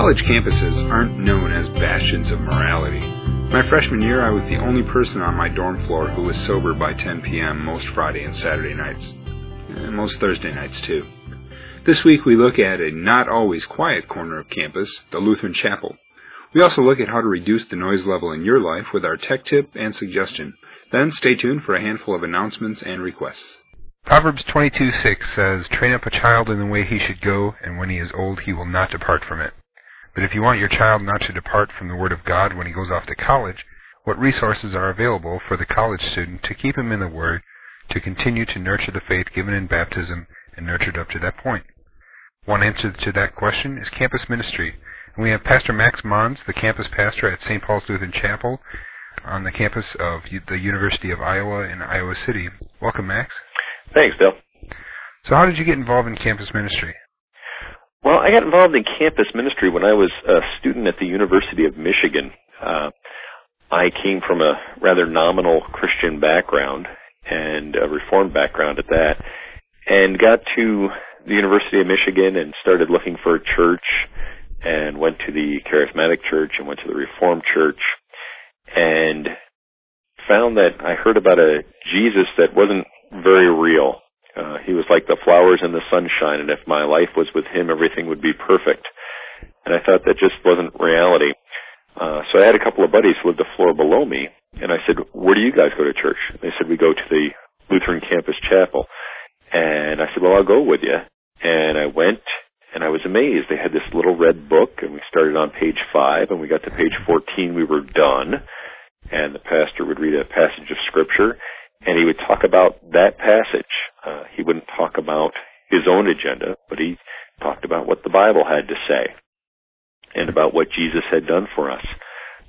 College campuses aren't known as bastions of morality. My freshman year, I was the only person on my dorm floor who was sober by 10 p.m. most Friday and Saturday nights, and most Thursday nights too. This week we look at a not always quiet corner of campus, the Lutheran Chapel. We also look at how to reduce the noise level in your life with our tech tip and suggestion. Then stay tuned for a handful of announcements and requests. Proverbs 22:6 says, "Train up a child in the way he should go, and when he is old he will not depart from it." But if you want your child not to depart from the Word of God when he goes off to college, what resources are available for the college student to keep him in the Word, to continue to nurture the faith given in baptism and nurtured up to that point? One answer to that question is campus ministry. And we have Pastor Max Mons, the campus pastor at St. Paul's Lutheran Chapel on the campus of the University of Iowa in Iowa City. Welcome, Max. Thanks, Bill. So how did you get involved in campus ministry? Well, I got involved in campus ministry when I was a student at the University of Michigan. Uh, I came from a rather nominal Christian background and a Reformed background at that, and got to the University of Michigan and started looking for a church and went to the Charismatic Church and went to the Reformed Church and found that I heard about a Jesus that wasn't very real. Uh, he was like the flowers in the sunshine, and if my life was with him, everything would be perfect. And I thought that just wasn't reality. Uh, so I had a couple of buddies who lived a floor below me, and I said, "Where do you guys go to church?" They said, "We go to the Lutheran Campus Chapel." And I said, "Well, I'll go with you." And I went, and I was amazed. They had this little red book, and we started on page five, and we got to page fourteen. We were done, and the pastor would read a passage of scripture, and he would talk about that passage. Uh, he wouldn't talk about his own agenda, but he talked about what the Bible had to say and about what Jesus had done for us.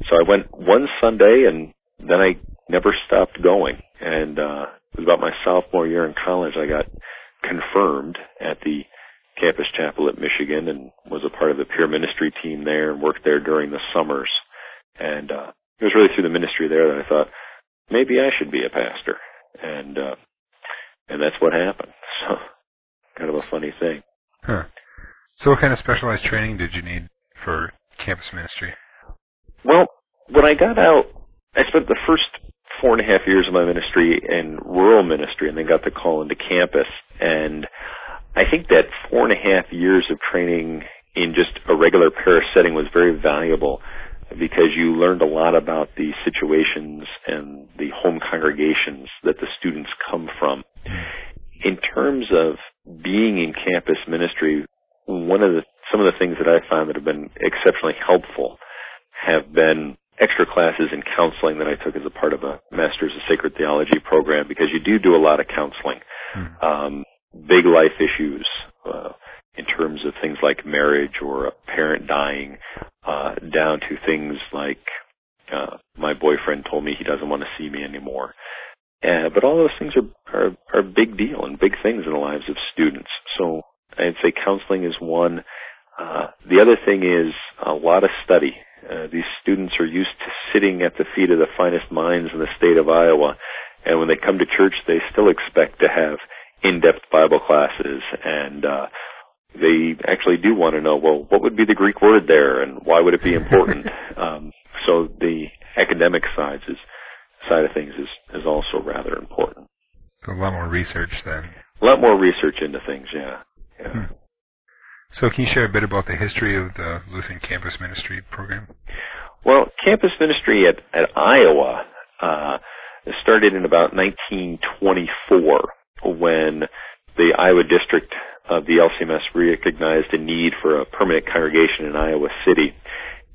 So I went one Sunday and then I never stopped going. And uh, it was about my sophomore year in college I got confirmed at the campus chapel at Michigan and was a part of the peer ministry team there and worked there during the summers. And uh, it was really through the ministry there that I thought, maybe I should be a pastor. And, uh, and that's what happened. So, kind of a funny thing. Huh. So what kind of specialized training did you need for campus ministry? Well, when I got out, I spent the first four and a half years of my ministry in rural ministry and then got the call into campus. And I think that four and a half years of training in just a regular parish setting was very valuable because you learned a lot about the situations and the home congregations that the students come from. In terms of being in campus ministry, one of the some of the things that I found that have been exceptionally helpful have been extra classes in counseling that I took as a part of a Masters of Sacred Theology program because you do do a lot of counseling. Mm. Um, big life issues, uh, in terms of things like marriage or a parent dying, uh, down to things like uh, my boyfriend told me he doesn't want to see me anymore. Uh, but all those things are, are are a big deal and big things in the lives of students. So I'd say counseling is one. Uh, the other thing is a lot of study. Uh, these students are used to sitting at the feet of the finest minds in the state of Iowa, and when they come to church, they still expect to have in-depth Bible classes and uh, they actually do want to know, well, what would be the Greek word there and why would it be important? um, so the academic side is, side of things is, is also rather important. So a lot more research then. A lot more research into things, yeah. yeah. Hmm. So can you share a bit about the history of the Lutheran Campus Ministry program? Well, campus ministry at, at Iowa uh, started in about 1924 when the Iowa district of the LCMS recognized a need for a permanent congregation in Iowa City,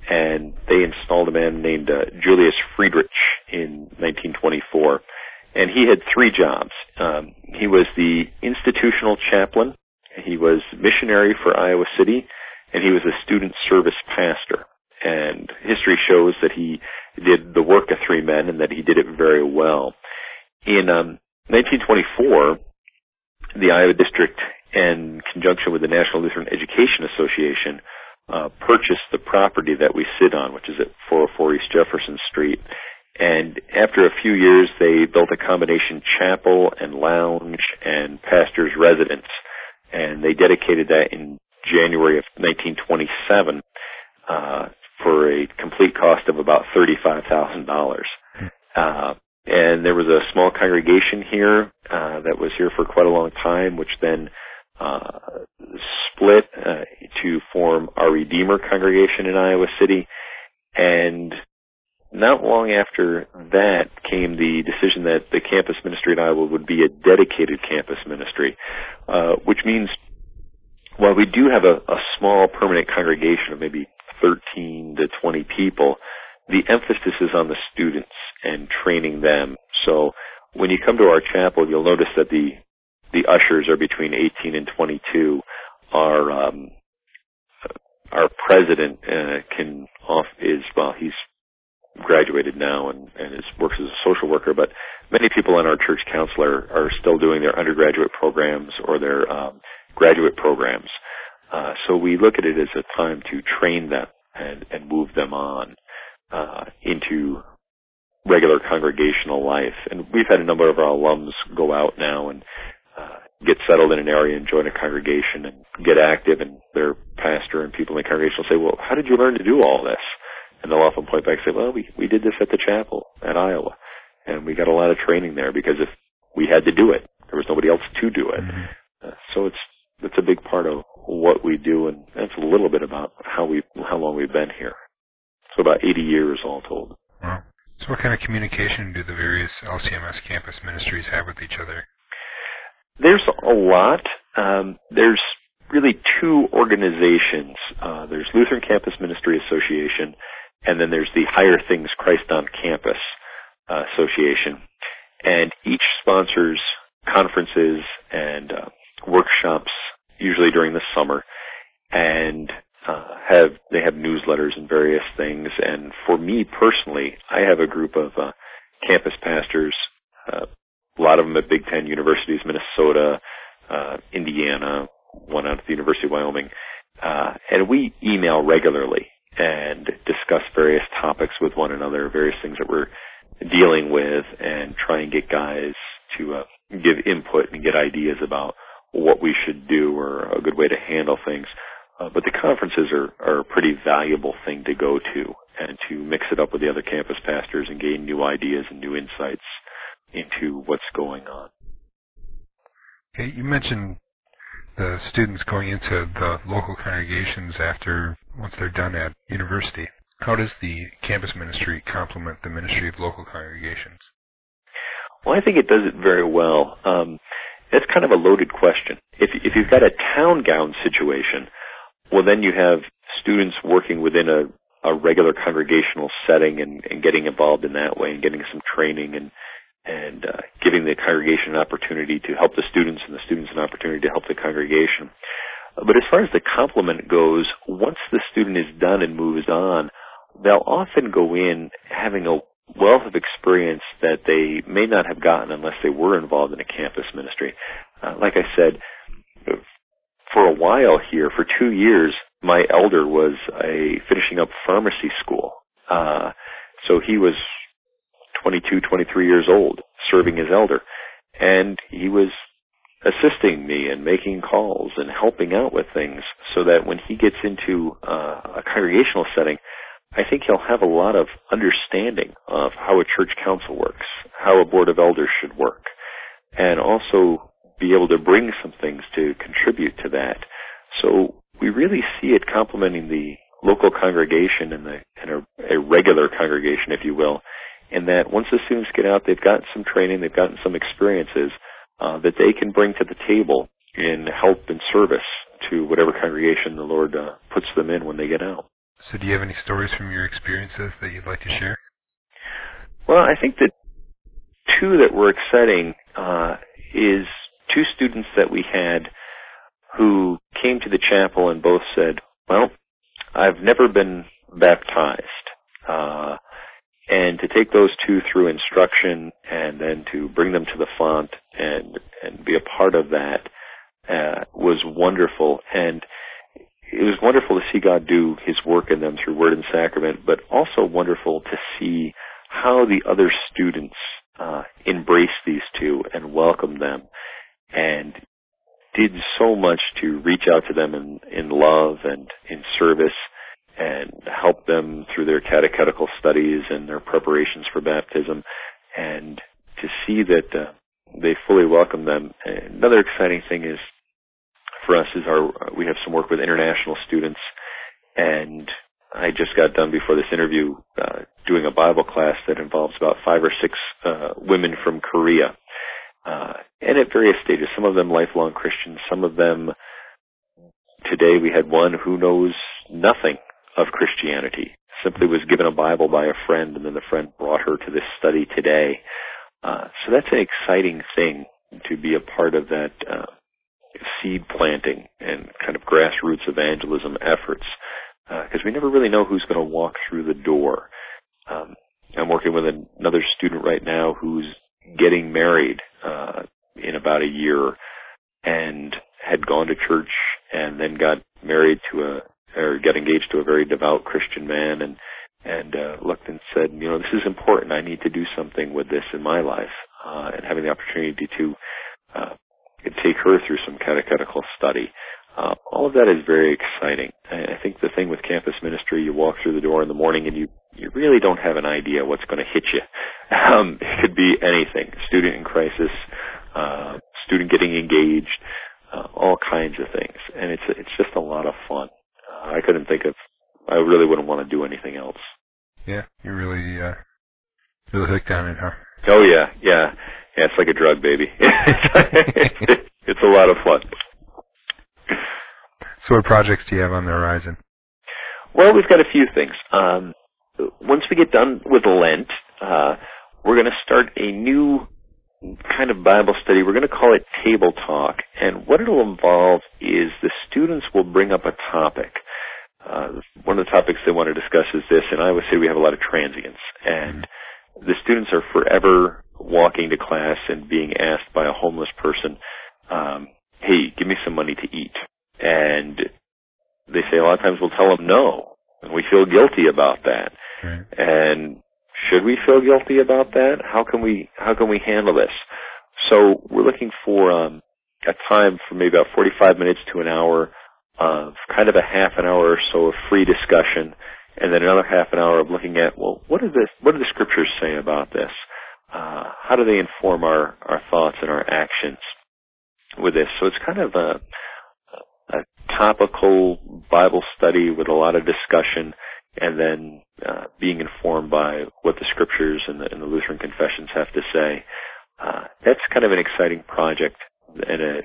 and they installed a man named uh, Julius Friedrich in 1924. And he had three jobs. Um, he was the institutional chaplain, he was missionary for Iowa City, and he was a student service pastor. And history shows that he did the work of three men and that he did it very well. In um, 1924, the Iowa District, in conjunction with the National Lutheran Education Association, uh, purchased the property that we sit on, which is at 404 East Jefferson Street. And after a few years, they built a combination chapel and lounge and pastor's residence. And they dedicated that in January of 1927. uh, for a complete cost of about thirty-five thousand dollars. Uh, and there was a small congregation here uh, that was here for quite a long time, which then uh, split uh, to form our Redeemer congregation in Iowa City. And not long after that came the decision that the campus ministry in Iowa would be a dedicated campus ministry, uh, which means while we do have a, a small permanent congregation of maybe 13 to 20 people, the emphasis is on the students and training them. So when you come to our chapel, you'll notice that the the ushers are between 18 and 22. Our um, our president uh, can off is well, he's graduated now and, and is, works as a social worker, but many people on our church council are, are still doing their undergraduate programs or their um, graduate programs. Uh, so we look at it as a time to train them and, and move them on uh, into regular congregational life. And we've had a number of our alums go out now and uh, get settled in an area and join a congregation and get active and their pastor and people in the congregation will say, well, how did you learn to do all this? And they'll often point back and say, well, we, we did this at the chapel at Iowa and we got a lot of training there because if we had to do it, there was nobody else to do it. Mm-hmm. Uh, so it's, it's a big part of what we do and that's a little bit about how we, how long we've been here. So about 80 years all told. Wow. So what kind of communication do the various LCMS campus ministries have with each other? There's a lot. Um, there's really two organizations. Uh, there's Lutheran Campus Ministry Association, and then there's the Higher Things Christ on Campus uh, Association. And each sponsors conferences and uh, workshops, usually during the summer, and uh, have they have newsletters and various things. And for me personally, I have a group of uh, campus pastors, uh, a lot of them at Big Ten universities, Minnesota, uh, Indiana, one out at the University of Wyoming, uh, and we email regularly and discuss various topics with one another, various things that we're dealing with, and try and get guys to uh, give input and get ideas about what we should do or a good way to handle things. Uh, but the conferences are, are a pretty valuable thing to go to and to mix it up with the other campus pastors and gain new ideas and new insights into what's going on. Okay, you mentioned the students going into the local congregations after once they're done at university. How does the campus ministry complement the ministry of local congregations? Well, I think it does it very well. Um, that's kind of a loaded question. If if you've got a town gown situation, well, then you have students working within a a regular congregational setting and, and getting involved in that way and getting some training and and uh, giving the congregation an opportunity to help the students and the students an opportunity to help the congregation. But as far as the complement goes, once the student is done and moves on, they'll often go in having a wealth of experience that they may not have gotten unless they were involved in a campus ministry. Uh, like I said, for a while here, for two years, my elder was a finishing up pharmacy school. Uh, so he was 22, 23 years old, serving as elder. And he was assisting me and making calls and helping out with things so that when he gets into uh, a congregational setting, I think he'll have a lot of understanding of how a church council works, how a board of elders should work, and also be able to bring some things to contribute to that. So we really see it complementing the local congregation and the and a, a regular congregation, if you will, and that once the students get out, they've gotten some training, they've gotten some experiences uh, that they can bring to the table in help and service to whatever congregation the Lord uh, puts them in when they get out. So, do you have any stories from your experiences that you'd like to share? Well, I think that two that were exciting uh, is two students that we had who came to the chapel and both said, "Well, I've never been baptized." Uh, and to take those two through instruction and then to bring them to the font and and be a part of that uh, was wonderful. And it was wonderful to see God do his work in them through word and sacrament but also wonderful to see how the other students uh, embraced these two and welcomed them and did so much to reach out to them in, in love and in service and help them through their catechetical studies and their preparations for baptism, and to see that uh, they fully welcome them. Another exciting thing is for us is our we have some work with international students, and I just got done before this interview uh, doing a Bible class that involves about five or six uh, women from Korea, uh, and at various stages. Some of them lifelong Christians, some of them. Today we had one who knows nothing of Christianity, simply was given a Bible by a friend, and then the friend brought her to this study today. Uh, so that's an exciting thing to be a part of that uh, seed planting and kind of grassroots evangelism efforts because uh, we never really know who's going to walk through the door. Um, I'm working with another student right now who's getting married uh, in about a year and had gone to church and then got married to a or got engaged to a very devout Christian man and and uh, looked and said, you know, this is important. I need to do something with this in my life. Uh, and having the opportunity to uh, take her through some catechetical study. Uh, all of that is very exciting. I think the thing with campus ministry, you walk through the door in the morning and you you really don't have an idea what's going to hit you. Um, it could be anything: student in crisis, uh, student getting engaged, uh, all kinds of things, and it's it's just a lot of fun. I couldn't think of. I really wouldn't want to do anything else. Yeah, you're really uh, really hooked on it, huh? Oh yeah, yeah, yeah. It's like a drug, baby. it's a lot of fun. So, what projects do you have on the horizon? Well, we've got a few things. Um, once we get done with Lent, uh, we're going to start a new kind of Bible study. We're going to call it Table Talk. And what it'll involve is the students will bring up a topic. Uh, one of the topics they want to discuss is this, and I always say we have a lot of transients. And the students are forever walking to class and being asked by a homeless person, um, hey, give me some money to eat. And they say a lot of times we'll tell them no, and we feel guilty about that. Right. And should we feel guilty about that? How can we how can we handle this? So we're looking for um, a time for maybe about 45 minutes to an hour of kind of a half an hour or so of free discussion, and then another half an hour of looking at well, what this what do the scriptures say about this? Uh, how do they inform our our thoughts and our actions with this? So it's kind of a a topical Bible study with a lot of discussion and then uh, being informed by what the scriptures and the, and the Lutheran confessions have to say. Uh, that's kind of an exciting project and a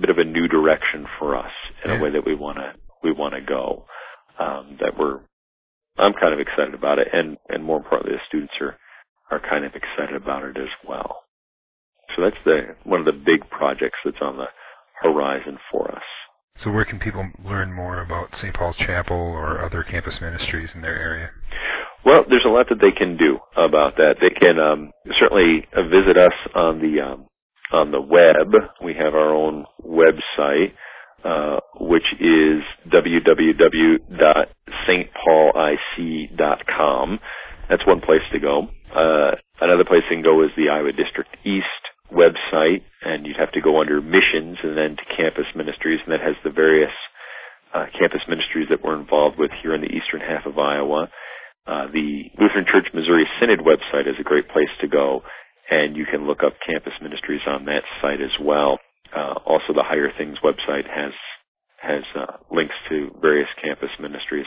bit of a new direction for us in yeah. a way that we want to we want to go. Um, that we're I'm kind of excited about it, and and more importantly, the students are are kind of excited about it as well. So that's the one of the big projects that's on the horizon for us. So where can people learn more about St. Paul's Chapel or other campus ministries in their area? Well, there's a lot that they can do about that. They can um, certainly visit us on the um, on the web. We have our own website, uh, which is www.stpaulic.com. That's one place to go. Uh, another place they can go is the Iowa District East website, and you'd have to go under missions and then to campus ministries, and that has the various uh, campus ministries that we're involved with here in the eastern half of Iowa. Uh, the Lutheran Church Missouri Synod website is a great place to go, and you can look up campus ministries on that site as well. Uh, also, the Higher Things website has has uh, links to various campus ministries.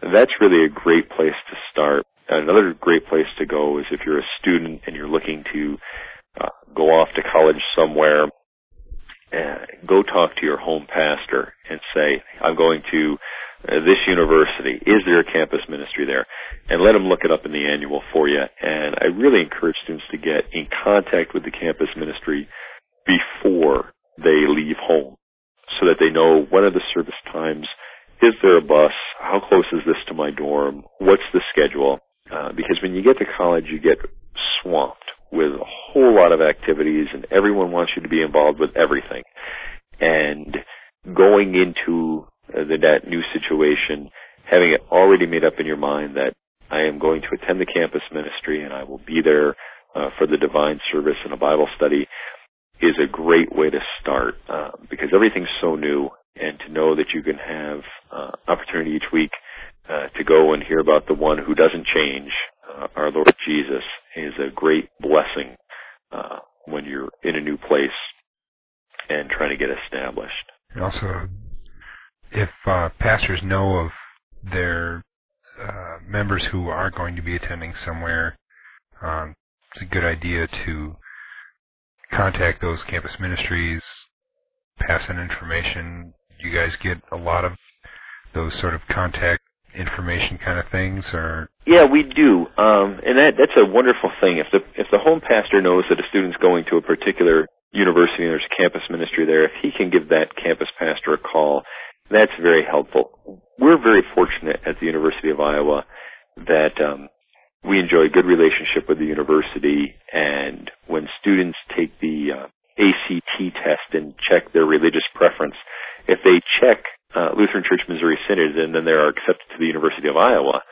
That's really a great place to start. Another great place to go is if you're a student and you're looking to uh, go off to college somewhere, uh, go talk to your home pastor and say, I'm going to uh, this university. Is there a campus ministry there? And let them look it up in the annual for you. And I really encourage students to get in contact with the campus ministry before they leave home so that they know what are the service times, is there a bus, how close is this to my dorm, what's the schedule, uh, because when you get to college you get swamped whole lot of activities and everyone wants you to be involved with everything. And going into uh, the, that new situation, having it already made up in your mind that I am going to attend the campus ministry and I will be there uh, for the divine service and a Bible study is a great way to start uh, because everything's so new and to know that you can have uh, opportunity each week uh, to go and hear about the one who doesn't change, uh, our Lord Jesus, is a great blessing uh, when you're in a new place and trying to get established. Also, if uh, pastors know of their uh, members who are going to be attending somewhere, um, it's a good idea to contact those campus ministries, pass on information. You guys get a lot of those sort of contact information kind of things, or yeah, we do, um, and that that's a wonderful thing. If the if the home pastor knows that a student's going to a particular university and there's a campus ministry there, if he can give that campus pastor a call, that's very helpful. We're very fortunate at the University of Iowa that um, we enjoy a good relationship with the university, and when students take the uh, ACT test and check their religious preference, if they check uh, Lutheran Church Missouri Synod and then they are accepted to the University of Iowa,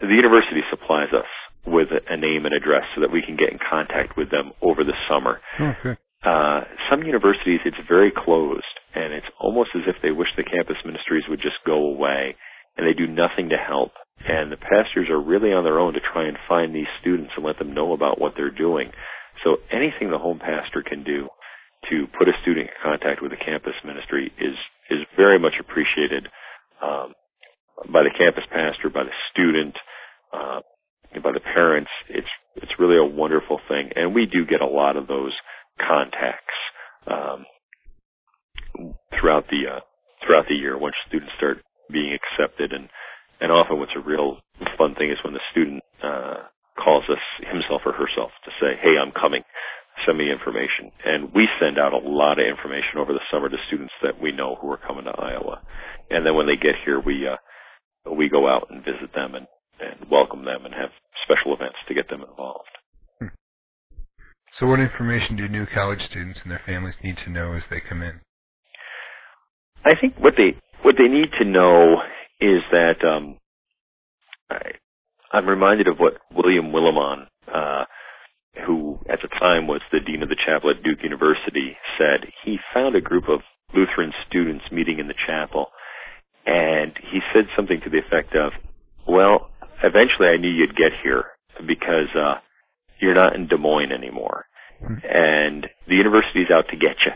the university supplies us with a name and address so that we can get in contact with them over the summer. Okay. Uh, some universities, it's very closed, and it's almost as if they wish the campus ministries would just go away, and they do nothing to help. And the pastors are really on their own to try and find these students and let them know about what they're doing. So anything the home pastor can do to put a student in contact with the campus ministry is is very much appreciated um, by the campus pastor, by the student, uh, by the parents. It's it's really a wonderful thing, and we do get a lot of those contacts um, throughout the uh, throughout the year once students start being accepted and and often what's a real fun thing is when the student uh, calls us himself or herself to say, "Hey, I'm coming." Send me information, and we send out a lot of information over the summer to students that we know who are coming to Iowa, and then when they get here, we uh, we go out and visit them and and welcome them and have special events to get them involved. Hmm. So, what information do new college students and their families need to know as they come in? I think what they what they need to know is that um, I, I'm reminded of what William Willimon, uh, who at the time was the dean of the chapel at Duke University, said. He found a group of Lutheran students meeting in the chapel, and he said something to the effect of, "Well, eventually I knew you'd get here because uh, you're not in Des Moines anymore, and the university's out to get you,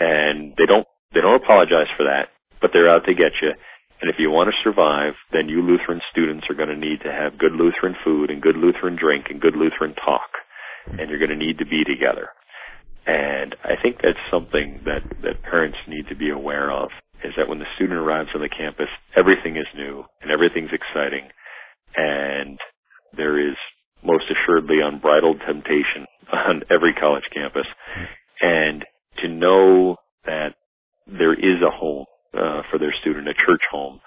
and they don't they don't apologize for that, but they're out to get you." And if you want to survive, then you Lutheran students are going to need to have good Lutheran food and good Lutheran drink and good Lutheran talk. And you're going to need to be together. And I think that's something that, that parents need to be aware of is that when the student arrives on the campus, everything is new and everything's exciting. And there is most assuredly unbridled temptation on every college campus. And to know that there is a home uh, for their student, a church home,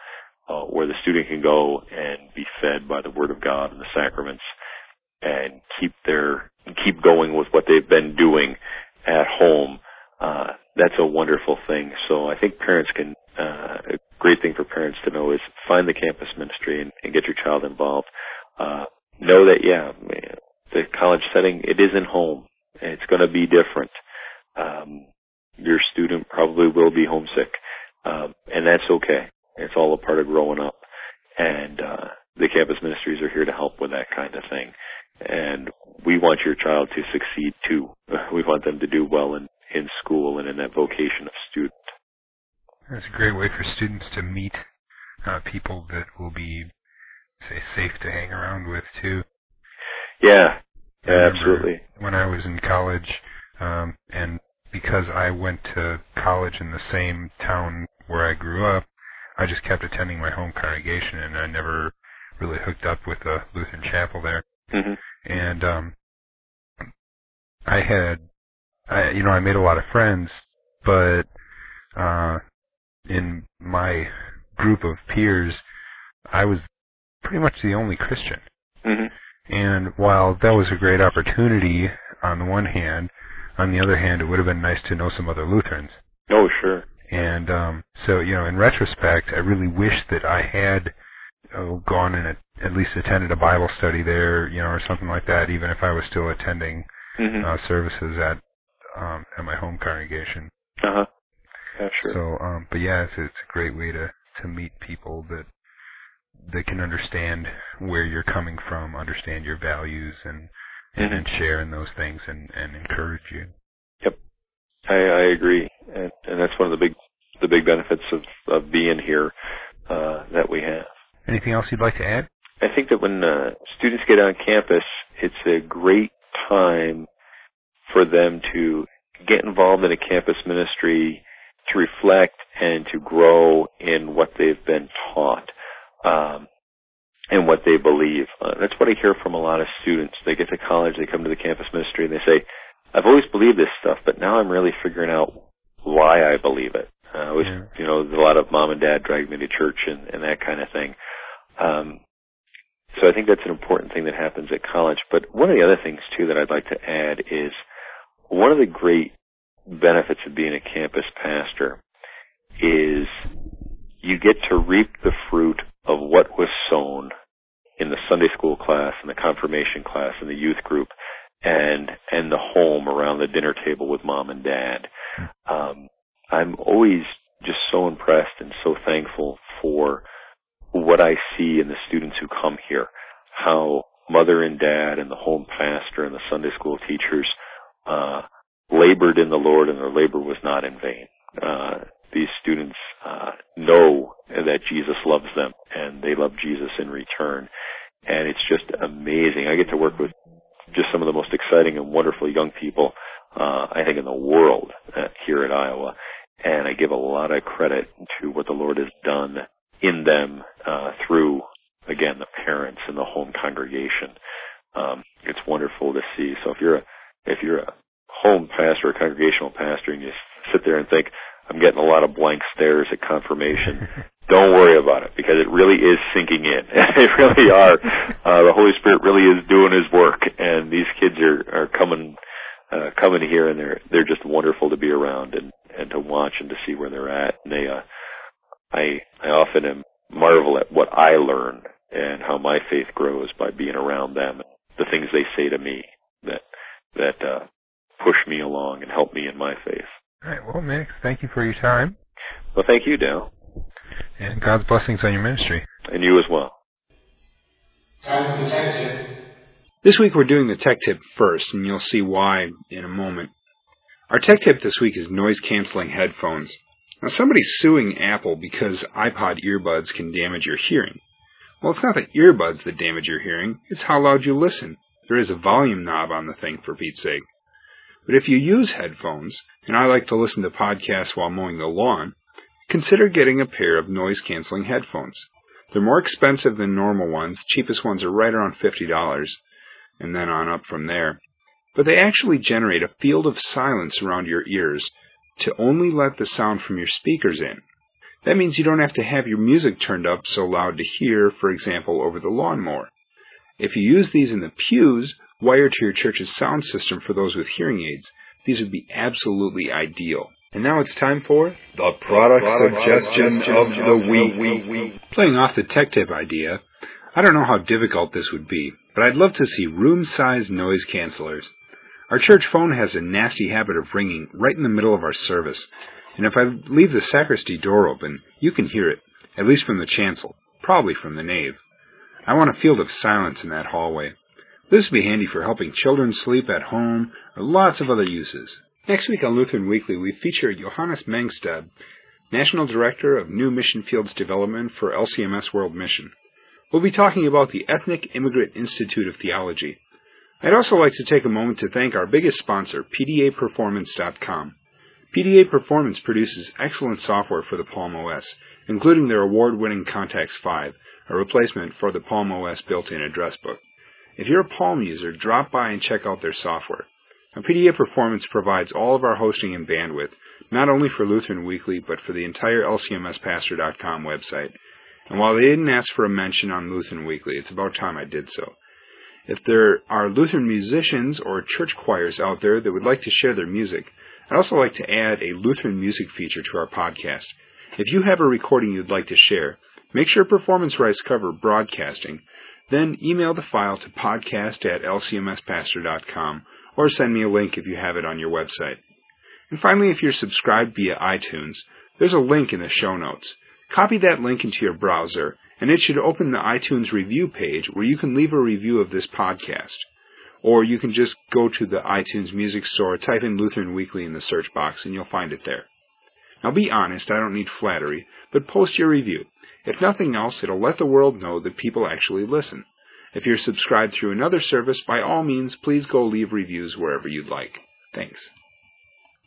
uh, where the student can go and be fed by the Word of God and the sacraments, and keep their keep going with what they've been doing at home. Uh, that's a wonderful thing. So I think parents can. Uh, a great thing for parents to know is find the campus ministry and, and get your child involved. Uh, know that yeah, the college setting it isn't home. It's going to be different. Um, your student probably will be homesick. Um, and that's okay. It's all a part of growing up. And uh, the campus ministries are here to help with that kind of thing. And we want your child to succeed too. We want them to do well in, in school and in that vocation of student. That's a great way for students to meet uh, people that will be, say, safe to hang around with too. Yeah, yeah absolutely. When I was in college, um, and because I went to college in the same town where I grew up, I just kept attending my home congregation, and I never really hooked up with the Lutheran chapel there. Mm-hmm. And um, I had, I, you know, I made a lot of friends, but uh, in my group of peers, I was pretty much the only Christian. Mm-hmm. And while that was a great opportunity on the one hand, on the other hand, it would have been nice to know some other Lutherans. Oh, sure. And um, so, you know, in retrospect, I really wish that I had oh, gone and at least attended a Bible study there, you know, or something like that, even if I was still attending mm-hmm. uh, services at um, at my home congregation. Uh huh. Yeah, sure. So, um, but yeah, it's, it's a great way to to meet people that that can understand where you're coming from, understand your values, and and, and Mm-hmm. share in those things and and encourage you. Yep, I, I agree, and, and that's one of the big the big benefits of of being here uh, that we have. Anything else you'd like to add? I think that when uh, students get on campus, it's a great time for them to get involved in a campus ministry, to reflect and to grow in what they've been taught um, and what they believe. Uh, that's what I hear from a lot of students. They get to college, they come to the campus ministry, and they say, "I've always believed this stuff, but now I'm really figuring out why I believe it." Uh, I was, Yeah. you know, a lot of mom and dad dragged me to church and, and that kind of thing. Um, so I think that's an important thing that happens at college. But one of the other things too that I'd like to add is one of the great benefits of being a campus pastor is you get to reap the fruit of what was sown in the Sunday school class and the confirmation class and the youth group and and the home around the dinner table with mom and dad. Um, I'm always just so impressed and so thankful for what I see in the students who come here, how mother and dad and the home pastor and the Sunday school teachers uh, labored in the Lord and their labor was not in vain. Uh, these students uh, know that Jesus loves them and they love Jesus in return. And it's just amazing. I get to work with just some of the most exciting and wonderful young people, uh, I think in the world uh, here at Iowa. And I give a lot of credit to what the Lord has done in them, uh, through, again, the parents and the home congregation. Um, it's wonderful to see. So if you're a, if you're a home pastor, a congregational pastor, and you sit there and think, I'm getting a lot of blank stares at confirmation, don't worry about it because it really is sinking in. they really are. Uh, the Holy Spirit really is doing His work, and these kids are are coming uh, coming here, and they're they're just wonderful to be around and and to watch and to see where they're at. And they, uh, I I often am marvel at what I learn and how my faith grows by being around them. And the things they say to me that that uh, push me along and help me in my faith. All right. Well, Max, thank you for your time Well, thank you, Dale, and God's blessings on your ministry. and you as well. Time for the tech tip. This week we're doing the tech tip first, and you'll see why in a moment. Our tech tip this week is noise canceling headphones. Now somebody's suing Apple because iPod earbuds can damage your hearing. Well, it's not the earbuds that damage your hearing, it's how loud you listen. There is a volume knob on the thing, for Pete's sake. But if you use headphones, and I like to listen to podcasts while mowing the lawn, consider getting a pair of noise canceling headphones. They're more expensive than normal ones. Cheapest ones are right around $50 and then on up from there. But they actually generate a field of silence around your ears to only let the sound from your speakers in. That means you don't have to have your music turned up so loud to hear, for example, over the lawnmower. If you use these in the pews, wired to your church's sound system for those with hearing aids, these would be absolutely ideal. And now it's time for The product suggestion of the week. Playing off the tech tip idea, I don't know how difficult this would be, but I'd love to see room-sized noise cancelers. Our church phone has a nasty habit of ringing right in the middle of our service, and if I leave the sacristy door open, you can hear it, at least from the chancel, probably from the nave. I want a field of silence in that hallway. This would be handy for helping children sleep at home, or lots of other uses. Next week on Lutheran Weekly, we feature Johannes Mengstad, National Director of New Mission Fields Development for LCMS World Mission. We'll be talking about the Ethnic Immigrant Institute of Theology. I'd also like to take a moment to thank our biggest sponsor, PDAPerformance.com. PDA Performance produces excellent software for the Palm OS, including their award-winning Contacts 5, a replacement for the Palm OS built-in address book. If you're a Palm user, drop by and check out their software. Now, PDA Performance provides all of our hosting and bandwidth, not only for Lutheran Weekly, but for the entire LCMSpastor.com website. And while they didn't ask for a mention on Lutheran Weekly, it's about time I did so. If there are Lutheran musicians or church choirs out there that would like to share their music, I'd also like to add a Lutheran music feature to our podcast. If you have a recording you'd like to share, make sure performance rights cover broadcasting. Then email the file to podcast at lcmspastor.com or send me a link if you have it on your website. And finally, if you're subscribed via iTunes, there's a link in the show notes. Copy that link into your browser and it should open the iTunes review page where you can leave a review of this podcast. Or you can just go to the iTunes Music Store, type in Lutheran Weekly in the search box, and you'll find it there. Now be honest, I don't need flattery, but post your review. If nothing else, it'll let the world know that people actually listen. If you're subscribed through another service, by all means, please go leave reviews wherever you'd like. Thanks.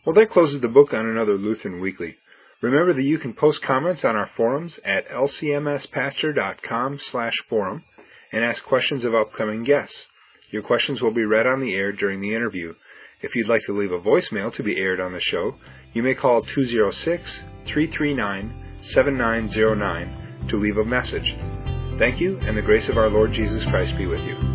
Well, that closes the book on another Lutheran Weekly. Remember that you can post comments on our forums at lcmspastor.com slash forum and ask questions of upcoming guests. Your questions will be read on the air during the interview. If you'd like to leave a voicemail to be aired on the show, you may call 206 339 7909 to leave a message. Thank you, and the grace of our Lord Jesus Christ be with you.